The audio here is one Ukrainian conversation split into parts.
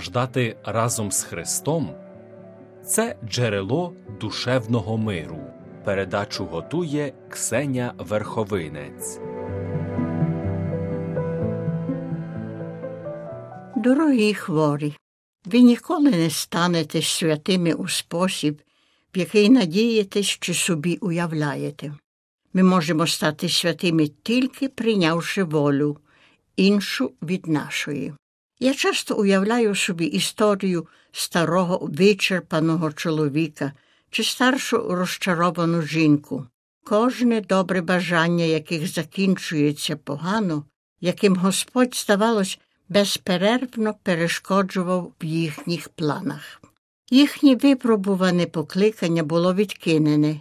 страждати разом з Христом це джерело душевного миру. Передачу готує Ксеня Верховинець. Дорогі хворі, ви ніколи не станете святими у спосіб, в який надієтесь чи собі уявляєте. Ми можемо стати святими тільки прийнявши волю, іншу від нашої. Я часто уявляю собі історію старого вичерпаного чоловіка чи старшу розчаровану жінку, кожне добре бажання яких закінчується погано, яким Господь, здавалось, безперервно перешкоджував в їхніх планах. Їхнє випробуване покликання було відкинене,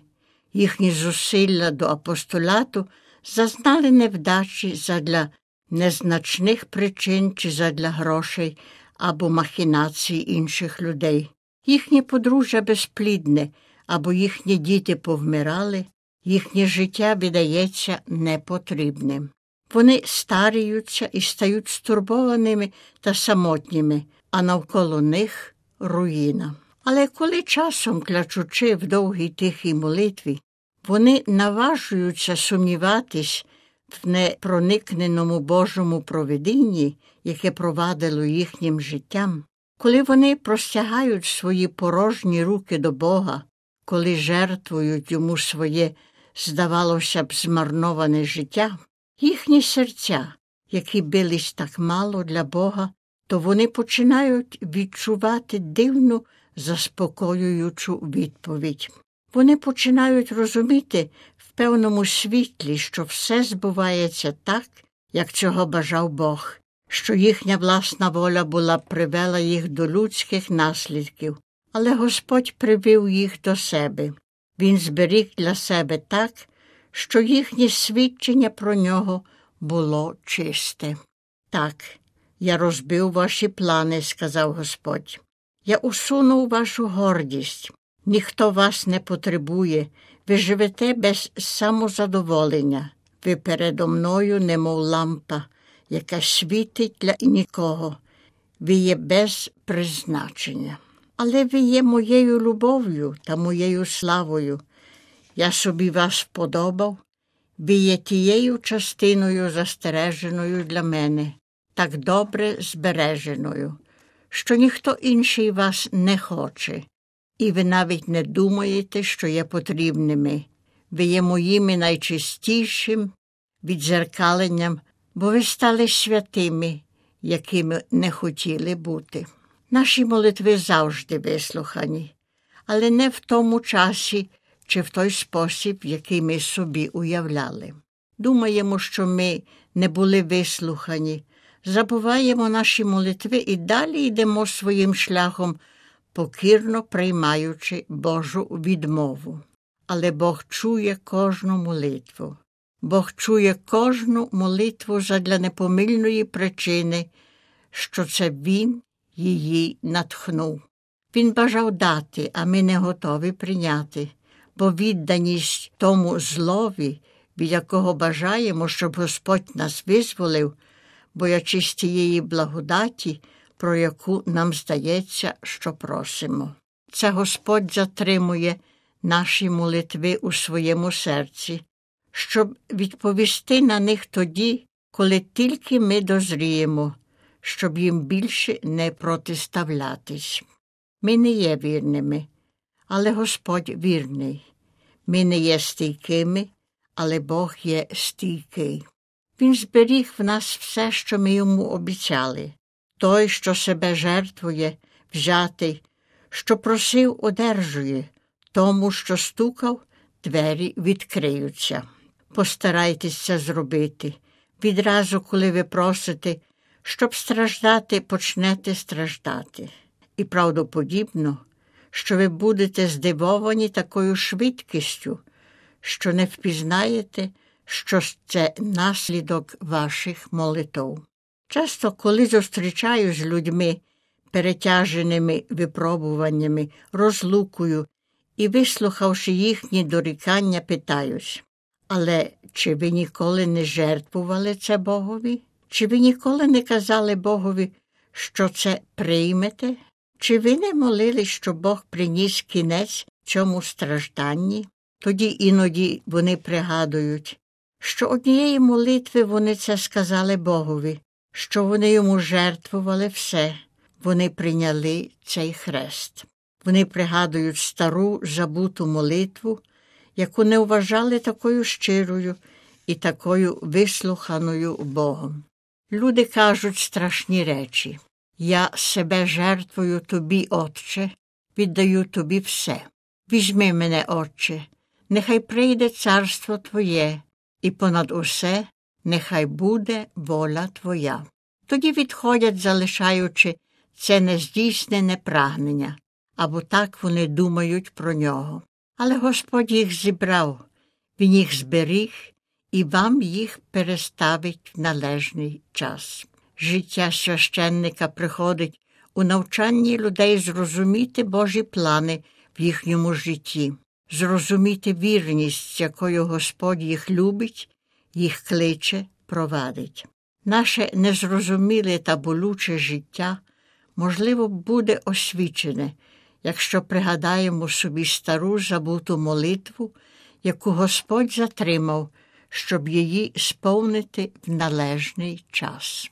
їхні зусилля до апостолату зазнали невдачі задля незначних причин чи задля грошей або махінацій інших людей. Їхнє подружжя безплідне або їхні діти повмирали, їхнє життя видається непотрібним. Вони старіються і стають стурбованими та самотніми, а навколо них руїна. Але коли часом, клячучи в довгій тихій молитві, вони наважуються сумніватись в непроникненому Божому провидінні, яке провадило їхнім життям, коли вони простягають свої порожні руки до Бога, коли жертвують йому своє, здавалося б, змарноване життя, їхні серця, які бились так мало для Бога, то вони починають відчувати дивну, заспокоюючу відповідь. Вони починають розуміти певному світлі, що все збувається так, як цього бажав Бог, що їхня власна воля була привела їх до людських наслідків, але Господь привів їх до себе. Він зберіг для себе так, що їхнє свідчення про нього було чисте. Так, я розбив ваші плани, сказав Господь. Я усунув вашу гордість. Ніхто вас не потребує, ви живете без самозадоволення. Ви передо мною, немов лампа, яка світить для нікого. Ви є без призначення. Але ви є моєю любов'ю та моєю славою. Я собі вас вподобав, ви є тією частиною застереженою для мене, так добре збереженою, що ніхто інший вас не хоче, і ви навіть не думаєте, що є потрібними. Ви є моїми найчистішим відзеркаленням, бо ви стали святими, якими не хотіли бути. Наші молитви завжди вислухані, але не в тому часі чи в той спосіб, який ми собі уявляли. Думаємо, що ми не були вислухані, забуваємо наші молитви і далі йдемо своїм шляхом, покірно приймаючи Божу відмову. Але Бог чує кожну молитву. Бог чує кожну молитву задля непомильної причини, що це Він її натхнув. Він бажав дати, а ми не готові прийняти, бо відданість тому злові, від якого бажаємо, щоб Господь нас визволив, боячись тієї благодаті, про яку нам здається, що просимо. Це Господь затримує наші молитви у своєму серці, щоб відповісти на них тоді, коли тільки ми дозріємо, щоб їм більше не протиставлятись. Ми не є вірними, але Господь вірний. Ми не є стійкими, але Бог є стійкий. Він зберіг в нас все, що ми йому обіцяли. Той, що себе жертвує, взятий, що просив, одержує, тому, що стукав, двері відкриються. Постарайтесь це зробити. Відразу, коли ви просите, щоб страждати, почнете страждати. І правдоподібно, що ви будете здивовані такою швидкістю, що не впізнаєте, що це наслідок ваших молитв. Часто, коли зустрічаю з людьми, перетяженими випробуваннями, розлукою і, вислухавши їхні дорікання, питаюсь, але чи ви ніколи не жертвували це Богові? Чи ви ніколи не казали Богові, що це приймете? Чи ви не молили, що Бог приніс кінець цьому стражданні? Тоді іноді вони пригадують, що однієї молитви вони це сказали Богові, що вони йому жертвували все, вони прийняли цей хрест. Вони пригадують стару забуту молитву, яку не вважали такою щирою і такою вислуханою Богом. Люди кажуть страшні речі я себе жертвую тобі, Отче, віддаю тобі все. Візьми мене, Отче, нехай прийде царство Твоє, і понад усе нехай буде воля Твоя. Тоді відходять, залишаючи це нездійснене прагнення, або так вони думають про нього. Але Господь їх зібрав, Він їх зберіг і вам їх переставить в належний час. Життя священника приходить у навчанні людей зрозуміти Божі плани в їхньому житті, зрозуміти вірність, якою Господь їх любить, їх кличе, провадить. Наше незрозуміле та болюче життя, можливо, буде освічене, якщо пригадаємо собі стару забуту молитву, яку Господь затримав, щоб її сповнити в належний час.